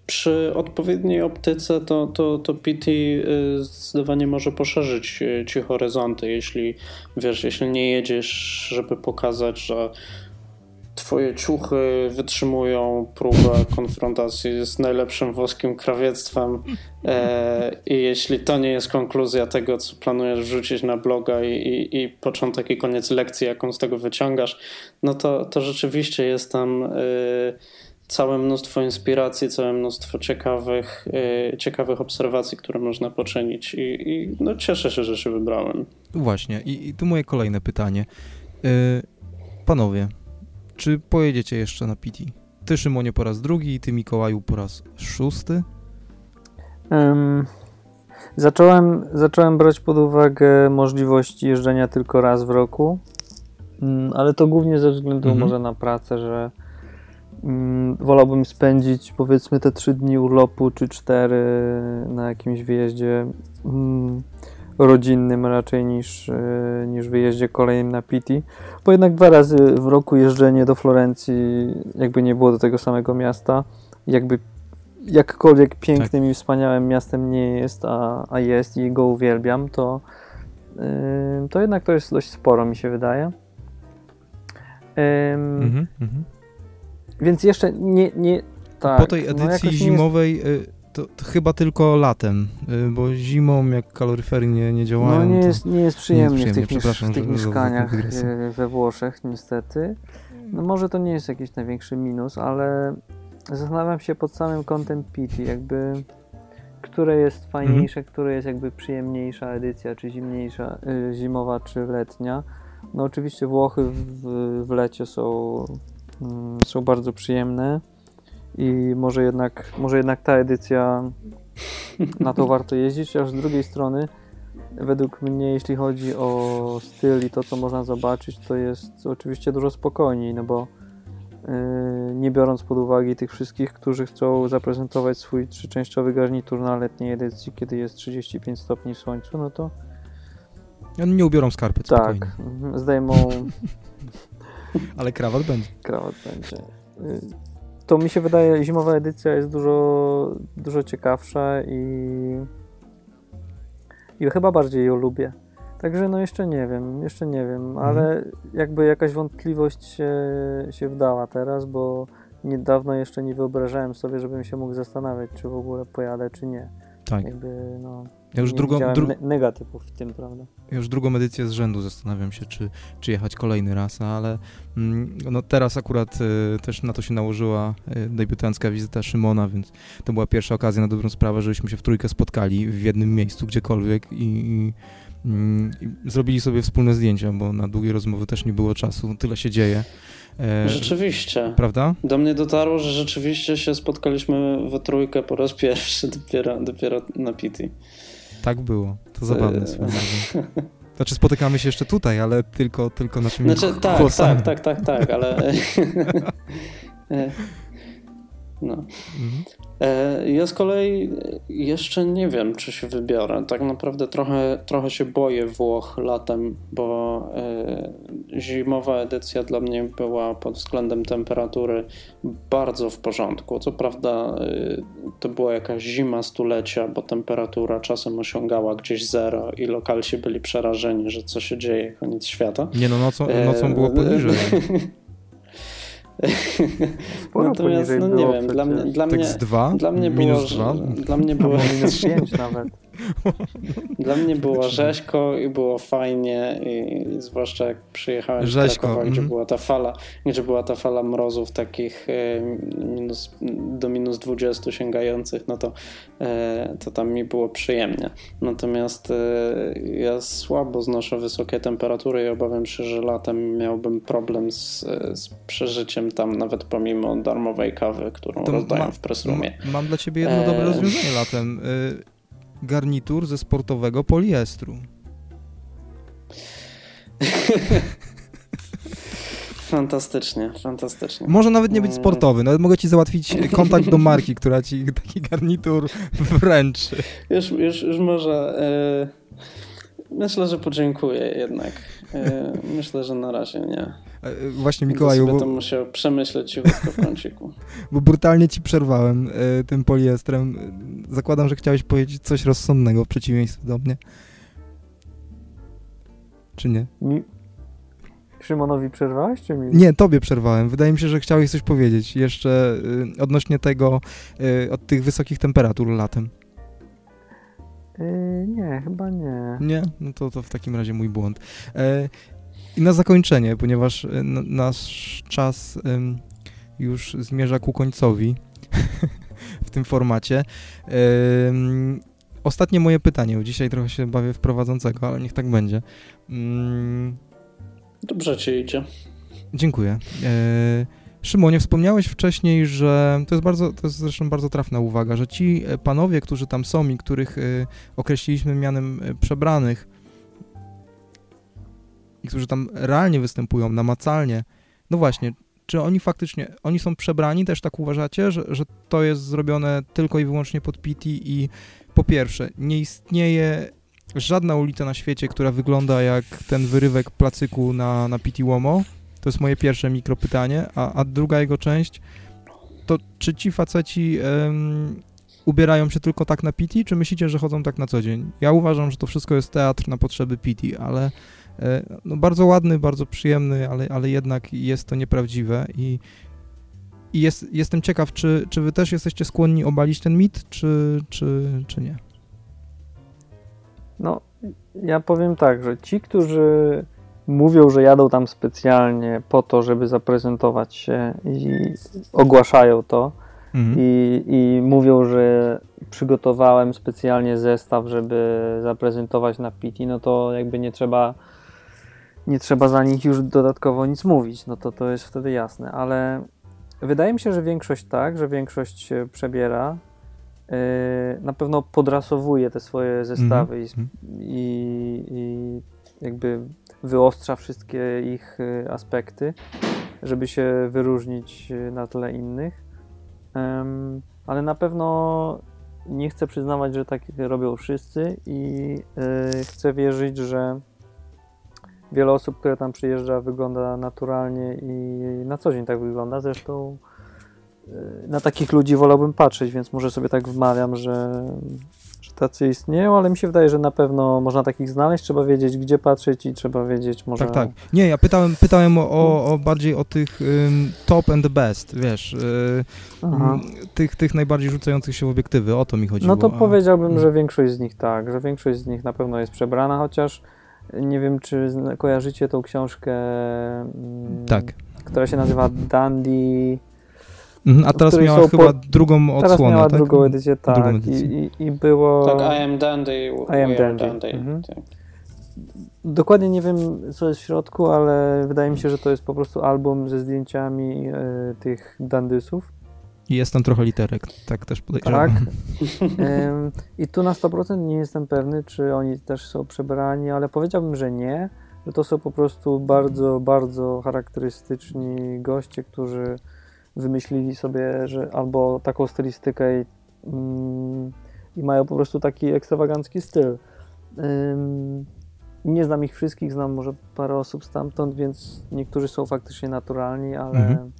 przy odpowiedniej optyce to, to, to PT zdecydowanie może poszerzyć ci horyzonty, jeśli wiesz, jeśli nie jedziesz, żeby pokazać, że twoje ciuchy wytrzymują próbę konfrontacji z najlepszym włoskim krawiectwem e, i jeśli to nie jest konkluzja tego, co planujesz wrzucić na bloga i, i, i początek i koniec lekcji, jaką z tego wyciągasz, no to, to rzeczywiście jest tam e, całe mnóstwo inspiracji, całe mnóstwo ciekawych, e, ciekawych obserwacji, które można poczynić i, i no cieszę się, że się wybrałem. Właśnie i, i tu moje kolejne pytanie. Yy, panowie, czy pojedziecie jeszcze na PT? Ty, Szymonie, po raz drugi, ty, Mikołaju, po raz szósty? Um, zacząłem, zacząłem brać pod uwagę możliwość jeżdżenia tylko raz w roku, um, ale to głównie ze względu Mhm. może na pracę, że mm, wolałbym spędzić powiedzmy te trzy dni urlopu czy cztery na jakimś wyjeździe mm, rodzinnym raczej niż, e, niż wyjeździe kolejnym na Piti, bo jednak dwa razy w roku jeżdżenie do Florencji jakby nie było do tego samego miasta, jakby jakkolwiek pięknym i wspaniałym miastem nie jest, a, a jest i go uwielbiam, to, ym, to jednak to jest dość sporo mi się wydaje. Ym, Mhm, mhm. Więc jeszcze nie, nie tak. po tej no edycji jest- zimowej y, to, to chyba tylko latem, y, bo zimą jak kaloryfery nie, nie działają. No nie jest, nie jest przyjemnie, przyjemnie, w tych, w tych mieszkaniach e, we Włoszech niestety. No może to nie jest jakiś największy minus, ale zastanawiam się pod samym kątem Pity, jakby które jest fajniejsze, które jest jakby przyjemniejsza edycja, czy zimniejsza, y, zimowa, czy letnia. No oczywiście Włochy w, w lecie są, mm, są bardzo przyjemne i może jednak, może jednak ta edycja na to warto jeździć, a z drugiej strony według mnie, jeśli chodzi o styl i to, co można zobaczyć, to jest oczywiście dużo spokojniej, no bo yy, nie biorąc pod uwagę tych wszystkich, którzy chcą zaprezentować swój trzyczęściowy garnitur na letniej edycji, kiedy jest 35 stopni w słońcu, no to Oni nie ubiorą skarpet, spokojnie. tak, zdejmą Ale krawat będzie. krawat będzie. Y, To mi się wydaje, zimowa edycja jest dużo, dużo ciekawsza i, i chyba bardziej ją lubię. Także no jeszcze nie wiem, jeszcze nie wiem, ale jakby jakaś wątpliwość się, się wdała teraz, bo niedawno jeszcze nie wyobrażałem sobie, żebym się mógł zastanawiać, czy w ogóle pojadę, czy nie. Tak. Jakby no, Ja już, nie drugą, dru, w tym, prawda? ja już drugą edycję z rzędu zastanawiam się, czy, czy jechać kolejny raz, ale mm, no teraz akurat y, też na to się nałożyła y, debiutancka wizyta Szymona, więc to była pierwsza okazja na dobrą sprawę, żebyśmy się w trójkę spotkali w jednym miejscu, gdziekolwiek i, i, i zrobili sobie wspólne zdjęcia, bo na długie rozmowy też nie było czasu, tyle się dzieje. E, Rzeczywiście. Prawda? Do mnie dotarło, że rzeczywiście się spotkaliśmy we trójkę po raz pierwszy dopiero, dopiero na Pity. Tak było. To zabawne swoją drogą. Znaczy spotykamy się jeszcze tutaj, ale tylko, tylko naszymi Znaczy, tak, głosami. tak, tak, tak, tak, ale... No. Mhm. E, Ja z kolei jeszcze nie wiem, czy się wybiorę. Tak naprawdę trochę, trochę się boję Włoch latem, bo e, zimowa edycja dla mnie była pod względem temperatury bardzo w porządku. Co prawda e, to była jakaś zima stulecia, bo temperatura czasem osiągała gdzieś zero i lokalsi byli przerażeni, że co się dzieje, koniec świata. Nie no, nocą, nocą było poniżej. Sporo Natomiast, no nie wiem, dla mnie, dla Tak mnie, z dwa? dla mnie było, Minus że- dwa? dla mnie było, minus 5 nawet. Dla mnie było rzeźko i było fajnie, i, zwłaszcza jak przyjechałem z Krakowa, gdzie mhm. była ta fala, gdzie była ta fala mrozów takich e, minus, do minus 20 sięgających, no to, e, to tam mi było przyjemnie. Natomiast e, ja słabo znoszę wysokie temperatury i obawiam się, że latem miałbym problem z, z przeżyciem tam, nawet pomimo darmowej kawy, którą To rozdają ma- w pressroomie. Ma- Mam dla ciebie jedno dobre Eee. rozwiązanie latem. Garnitur ze sportowego poliestru. Fantastycznie, fantastycznie. Może nawet nie być Mm. sportowy, nawet mogę ci załatwić kontakt do marki, która ci taki garnitur wręczy. Już, już, już może. e, myślę, że podziękuję jednak. E, myślę, że na razie nie. E, Właśnie Mikołaju, sobie to bo, musiał przemyśleć cichutko w kąciku. bo brutalnie ci przerwałem e, tym poliestrem. E, Zakładam, że chciałeś powiedzieć coś rozsądnego w przeciwieństwie do mnie. Czy nie? Mi... Szymonowi przerwałeś, czy mi? Nie, tobie przerwałem. Wydaje mi się, że chciałeś coś powiedzieć jeszcze y, odnośnie tego, y, od tych wysokich temperatur latem. Yy, nie, chyba nie. Nie? No to, to w takim razie mój błąd. E, I na zakończenie, ponieważ n- nasz czas już zmierza ku końcowi w tym formacie. Ostatnie moje pytanie, dzisiaj trochę się bawię w prowadzącego, ale niech tak będzie. Ym, Dobrze ci idzie. Dziękuję. E, Szymonie, wspomniałeś wcześniej, że to jest bardzo, to jest zresztą bardzo trafna uwaga, że ci e, panowie, którzy tam są i których e, określiliśmy mianem e, przebranych którzy tam realnie występują, namacalnie, no właśnie, czy oni faktycznie, oni są przebrani, też tak uważacie, że, że to jest zrobione tylko i wyłącznie pod PT i po pierwsze, nie istnieje żadna ulica na świecie, która wygląda jak ten wyrywek placyku na, na PT Łomo? To jest moje pierwsze mikropytanie, a, a druga jego część, to czy ci faceci ubierają się tylko tak na PT, czy myślicie, że chodzą tak na co dzień? Ja uważam, że to wszystko jest teatr na potrzeby PT, ale no, bardzo ładny, bardzo przyjemny, ale, ale jednak jest to nieprawdziwe i, i jest, jestem ciekaw, czy, czy wy też jesteście skłonni obalić ten mit, czy, czy, czy nie? No, ja powiem tak, że ci, którzy mówią, że jadą tam specjalnie po to, żeby zaprezentować się i ogłaszają to Mhm. i, i mówią, że przygotowałem specjalnie zestaw, żeby zaprezentować na PT, no to jakby nie trzeba nie trzeba za nich już dodatkowo nic mówić, no to to jest wtedy jasne, ale wydaje mi się, że większość tak, że większość się przebiera, yy, na pewno podrasowuje te swoje zestawy i, sp- Mhm. i, i jakby wyostrza wszystkie ich y, aspekty, żeby się wyróżnić na tle innych. Ale na pewno nie chcę przyznawać, że tak robią wszyscy i chcę wierzyć, że wiele osób, które tam przyjeżdża, wygląda naturalnie i na co dzień tak wygląda. Zresztą y, na takich ludzi wolałbym patrzeć, więc może sobie tak wmawiam, że, że tacy istnieją, ale mi się wydaje, że na pewno można takich znaleźć, trzeba wiedzieć, gdzie patrzeć i trzeba wiedzieć może... Tak, tak. Nie, ja pytałem, pytałem o, o, o bardziej o tych ym, top and the best, wiesz, y, Aha. m, tych, tych najbardziej rzucających się w obiektywy, o to mi chodziło. No to a- powiedziałbym, że większość z nich tak, że większość z nich na pewno jest przebrana, chociaż nie wiem, czy kojarzycie tą książkę, mm, Tak. która się nazywa Dandy. Mhm, A teraz miała chyba po- drugą odsłonę, Teraz miała tak? drugą edycję, Drugą tak. edycję. I, i, I było. Tak, I am Dandy, I am Dandy. Dandy. Mhm. Tak. Dokładnie nie wiem, co jest w środku, ale wydaje mi się, że to jest po prostu album ze zdjęciami e, tych dandysów. Jest tam trochę literek, tak też podejrzewam. Tak. I tu na 100% nie jestem pewny, czy oni też są przebrani, ale powiedziałbym, że nie, że to są po prostu bardzo, bardzo charakterystyczni goście, którzy wymyślili sobie, że albo taką stylistykę i, mm, i mają po prostu taki ekstrawagancki styl. Ym, nie znam ich wszystkich, znam może parę osób stamtąd, więc niektórzy są faktycznie naturalni, ale Mhm.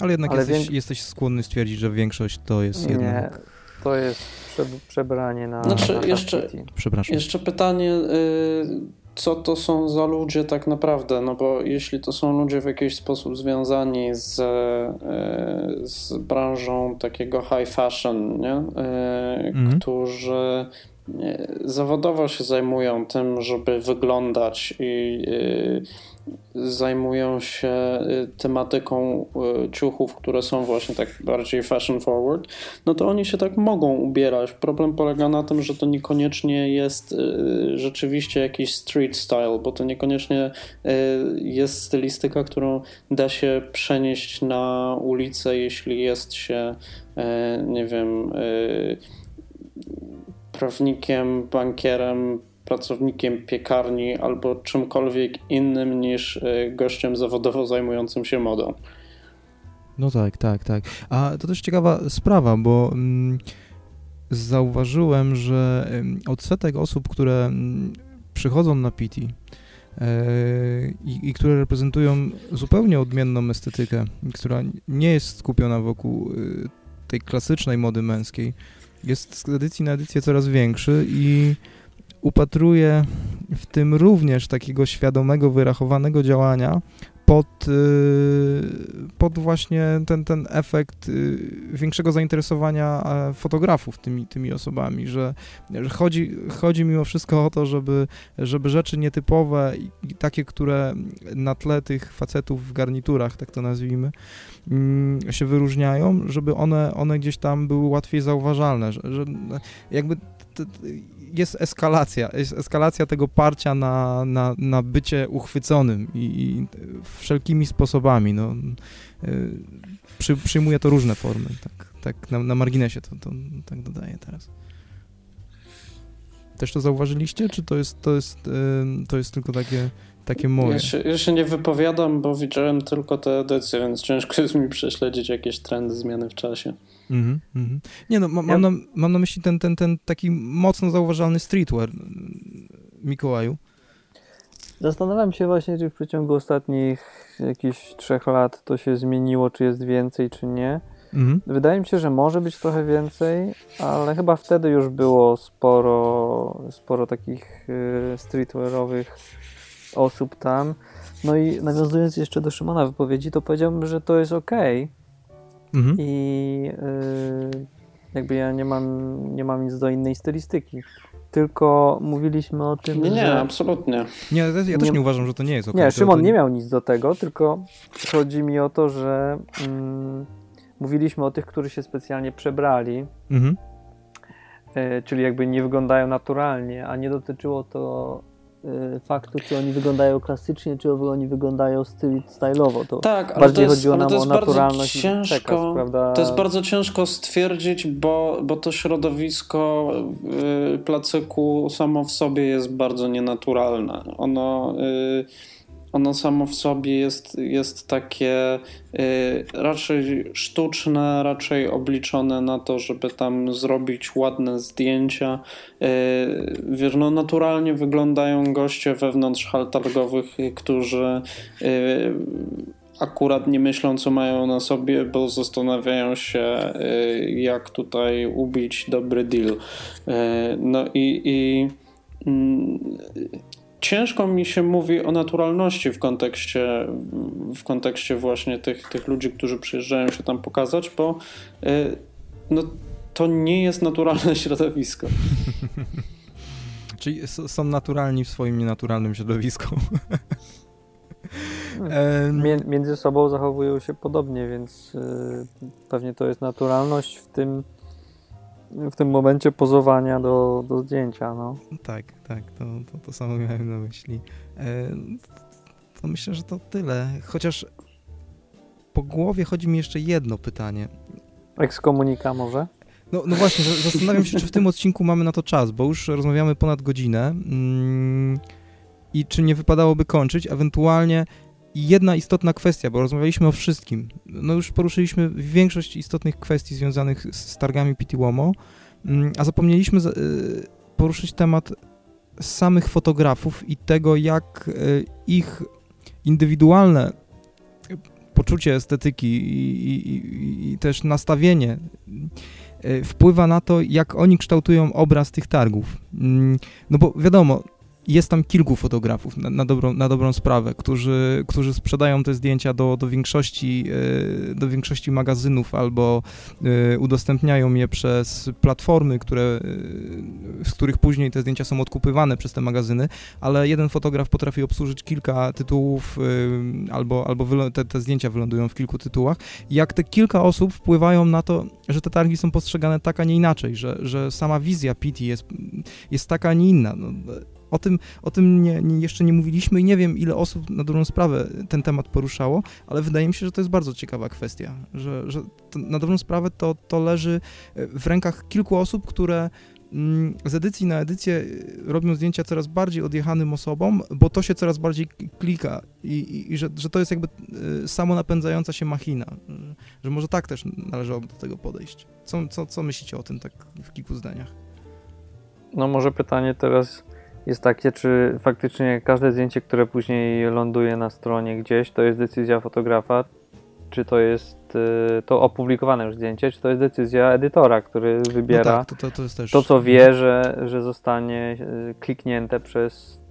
Ale jednak Ale jesteś, wiek- jesteś skłonny stwierdzić, że większość to jest nie, jednak... to jest prze, przebranie na, Znaczy, na jeszcze-. Przepraszam. Jeszcze pytanie, y, co to są za ludzie tak naprawdę? No bo jeśli to są ludzie w jakiś sposób związani z, y, z branżą takiego high fashion, nie? Y, Mhm. którzy zawodowo się zajmują tym, żeby wyglądać i y, zajmują się y, tematyką y, ciuchów, które są właśnie tak bardziej fashion forward, no to oni się tak mogą ubierać. Problem polega na tym, że to niekoniecznie jest rzeczywiście jakiś street style, bo to niekoniecznie jest stylistyka, którą da się przenieść na ulicę, jeśli jest się, nie wiem, prawnikiem, bankierem, pracownikiem piekarni albo czymkolwiek innym niż y, gościem zawodowo zajmującym się modą. No tak, tak, tak. A to też ciekawa sprawa, bo mm, zauważyłem, że odsetek osób, które mm, przychodzą na PT e, i, i które reprezentują zupełnie odmienną estetykę, która nie jest skupiona wokół y, tej klasycznej mody męskiej, jest z edycji na edycję coraz większy i upatruję w tym również takiego świadomego, wyrachowanego działania pod, y, pod właśnie ten, ten efekt y, większego zainteresowania e, fotografów tymi, tymi osobami, że, chodzi, chodzi mimo wszystko o to, żeby, żeby rzeczy nietypowe i, takie, które na tle tych facetów w garniturach, tak to nazwijmy, mm, się wyróżniają, żeby one, one gdzieś tam były łatwiej zauważalne, że, że jakby jest eskalacja, jest eskalacja tego parcia na, na, na bycie uchwyconym i, i wszelkimi sposobami, no, y, przy, przyjmuje to różne formy, tak, tak na, na marginesie to, to tak dodaję teraz. Też to zauważyliście, czy to jest, to jest, y, to jest tylko takie, takie moje. Ja się, ja się nie wypowiadam, bo widziałem tylko te edycje, więc ciężko jest mi prześledzić jakieś trendy, zmiany w czasie. Mhm, mhm. Nie no, ma, Ja- mam, na, mam na myśli ten, ten, ten taki mocno zauważalny streetwear Mikołaju. Zastanawiam się właśnie, czy w przeciągu ostatnich jakichś trzech lat to się zmieniło, czy jest więcej, czy nie. Mhm. Wydaje mi się, że może być trochę więcej, ale chyba wtedy już było sporo, sporo takich y, streetwearowych osób tam. No i nawiązując jeszcze do Szymona wypowiedzi, to powiedziałbym, że to jest ok Mhm. i y, jakby ja nie mam, nie mam nic do innej stylistyki. Tylko mówiliśmy o tym, Nie, nie, że... absolutnie. Nie, ja też Nie- nie uważam, że to nie jest ok. Nie, Szymon to nie miał nic do tego, tylko chodzi mi o to, że mm, mówiliśmy o tych, którzy się specjalnie przebrali, Mhm. e, czyli jakby nie wyglądają naturalnie, a nie dotyczyło to faktu, czy oni wyglądają klasycznie, czy oni wyglądają styl, stylowo. To Tak, ale bardziej to jest, chodziło nam o naturalność ciężko. przekaz, prawda? To jest bardzo ciężko stwierdzić, bo, bo to środowisko y, placyku samo w sobie jest bardzo nienaturalne. Ono, y, ono samo w sobie jest, jest takie y, raczej sztuczne, raczej obliczone na to, żeby tam zrobić ładne zdjęcia. Y, wiesz, no naturalnie wyglądają goście wewnątrz hal targowych, którzy y, akurat nie myślą, co mają na sobie, bo zastanawiają się, y, jak tutaj ubić dobry deal. Y, No i, i mm, ciężko mi się mówi o naturalności w kontekście, w kontekście właśnie tych, tych ludzi, którzy przyjeżdżają się tam pokazać, bo y, no, to nie jest naturalne środowisko. Czyli są naturalni w swoim nienaturalnym środowisku. Hmm. Między sobą zachowują się podobnie, więc y, pewnie to jest naturalność w tym, w tym momencie pozowania do, do zdjęcia. No. Tak, tak, to, to, to samo miałem na myśli. E, to myślę, że to tyle. Chociaż po głowie chodzi mi jeszcze jedno pytanie. Ekskomunika może? No, no właśnie, za- zastanawiam się, czy w tym odcinku mamy na to czas, bo już rozmawiamy ponad godzinę mm, i czy nie wypadałoby kończyć, ewentualnie jedna istotna kwestia, bo rozmawialiśmy o wszystkim. No już poruszyliśmy większość istotnych kwestii związanych z, targami PTWOMO, mm, a zapomnieliśmy za- y, poruszyć temat samych fotografów i tego, jak y, ich indywidualne poczucie estetyki i, i, i, i też nastawienie y, wpływa na to, jak oni kształtują obraz tych targów. Mm, No bo wiadomo, jest tam kilku fotografów na, na, dobrą, na dobrą sprawę, którzy, którzy sprzedają te zdjęcia do, do, większości, y, do większości magazynów albo y, udostępniają je przez platformy, które, y, z których później te zdjęcia są odkupywane przez te magazyny, ale jeden fotograf potrafi obsłużyć kilka tytułów albo, albo te, te zdjęcia wylądują w kilku tytułach. Jak te kilka osób wpływają na to, że te targi są postrzegane tak, a nie inaczej, że, że sama wizja PT jest, jest taka, a nie inna. No, o tym, o tym nie, nie, jeszcze nie mówiliśmy i nie wiem, ile osób na dobrą sprawę ten temat poruszało, ale wydaje mi się, że to jest bardzo ciekawa kwestia, że, że to, na dobrą sprawę to, to leży w rękach kilku osób, które mm, z edycji na edycję y, robią zdjęcia coraz bardziej odjechanym osobom, bo to się coraz bardziej klika i, i, i że, że to jest jakby y, samo napędzająca się machina, że może tak też należałoby do tego podejść. Co, co, co myślicie o tym tak w kilku zdaniach? No może pytanie teraz jest takie, czy faktycznie każde zdjęcie, które później ląduje na stronie gdzieś, to jest decyzja fotografa, czy to jest y, to opublikowane już zdjęcie, czy to jest decyzja edytora, który wybiera No tak, to, to, to też... to, co wie, że, że zostanie y, kliknięte przez,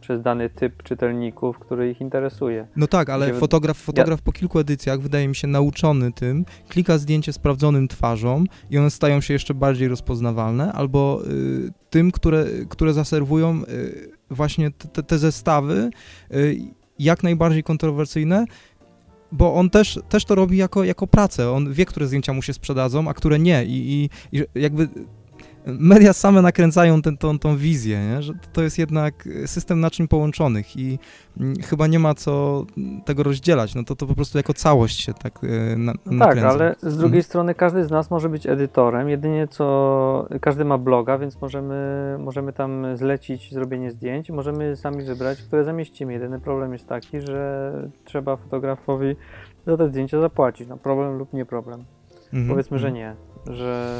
przez dany typ czytelników, który ich interesuje. No tak, ale fotograf, fotograf po kilku edycjach, wydaje mi się, nauczony tym, klika zdjęcie sprawdzonym twarzą i one stają się jeszcze bardziej rozpoznawalne, albo y, tym, które, które zaserwują y, właśnie te, te, zestawy y, jak najbardziej kontrowersyjne, bo on też, też to robi jako, jako pracę. On wie, które zdjęcia mu się sprzedadzą, a które nie. I, i, i jakby media same nakręcają ten, tą, tą wizję, nie? że to jest jednak system naczyń połączonych i mm, chyba nie ma co tego rozdzielać, no to to po prostu jako całość się tak e, na, No tak, ale z drugiej Mhm. strony każdy z nas może być edytorem, jedynie co każdy ma bloga, więc możemy, możemy tam zlecić zrobienie zdjęć, możemy sami wybrać, które zamieścimy. Jedyny problem jest taki, że trzeba fotografowi za te zdjęcia zapłacić. No problem lub nie problem. Mhm, Powiedzmy, że mhm. nie, że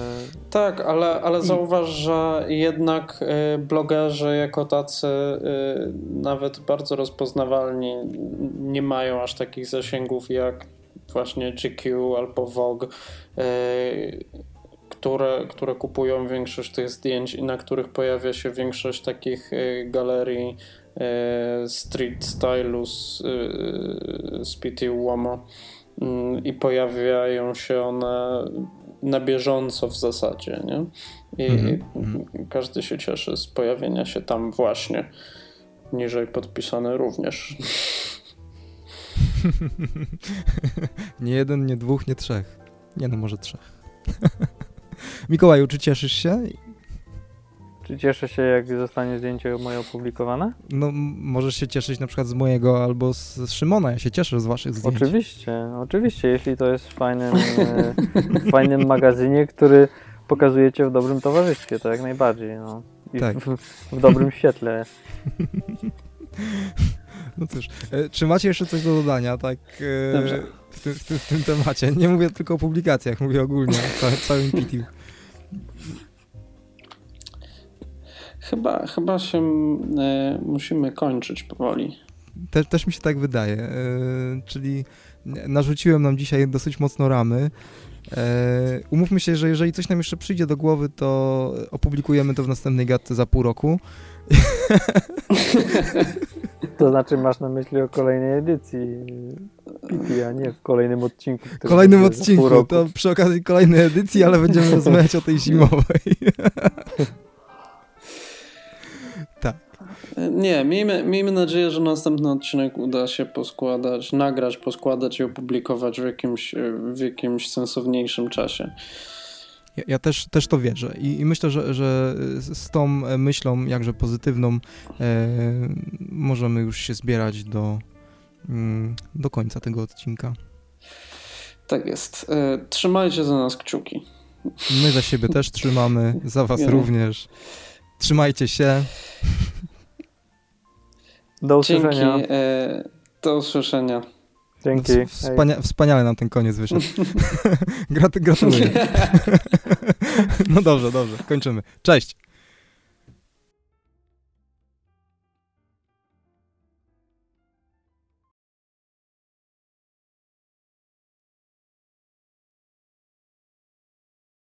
Tak, ale, ale zauważ, że jednak y, blogerzy jako tacy y, nawet bardzo rozpoznawalni nie mają aż takich zasięgów jak właśnie GQ albo Vogue, y, które, które kupują większość tych zdjęć i na których pojawia się większość takich galerii street stylu z, z Pity Uomo. Mm, i pojawiają się one na bieżąco w zasadzie, nie? I Mhm, i każdy się cieszy z pojawienia się tam właśnie. Niżej podpisane również. nie jeden, nie dwóch, nie trzech. Nie no, może trzech. Mikołaju, czy cieszysz się? Czy cieszę się, jak zostanie zdjęcie moje opublikowane? No, możesz się cieszyć na przykład z mojego albo z, z Szymona. Ja się cieszę z waszych zdjęć. Oczywiście, oczywiście, jeśli to jest w fajnym, e, w fajnym magazynie, który pokazujecie w dobrym towarzystwie, to jak najbardziej, no. I Tak. w, w dobrym świetle. No cóż, e, czy macie jeszcze coś do dodania, tak? e. W tym, w, tym, w tym temacie. Nie mówię tylko o publikacjach, mówię ogólnie o ca- całym PIT. Chyba, chyba się e, musimy kończyć powoli. Te, też mi się tak wydaje. E, czyli narzuciłem nam dzisiaj dosyć mocno ramy. E, umówmy się, że jeżeli coś nam jeszcze przyjdzie do głowy, to opublikujemy to w następnej gadce za pół roku. To znaczy masz na myśli o kolejnej edycji PT, a nie w kolejnym odcinku. Kolejnym odcinku, to przy okazji kolejnej edycji, ale będziemy rozmawiać o tej zimowej. Nie, miejmy, miejmy nadzieję, że następny odcinek uda się poskładać, nagrać, poskładać i opublikować w jakimś, e, w jakimś sensowniejszym czasie. Ja, ja też, też to wierzę i, i myślę, że, że z tą e, myślą jakże pozytywną e, możemy już się zbierać do, mm, do końca tego odcinka. Tak jest. E, Trzymajcie za nas kciuki. My za siebie też trzymamy, za was Nie. również. Trzymajcie się. Do Dzięki. usłyszenia. E, do usłyszenia. Dzięki. Wspania- wspaniale nam ten koniec wyszedł. Grat- gratuluję. No dobrze, dobrze, kończymy. Cześć.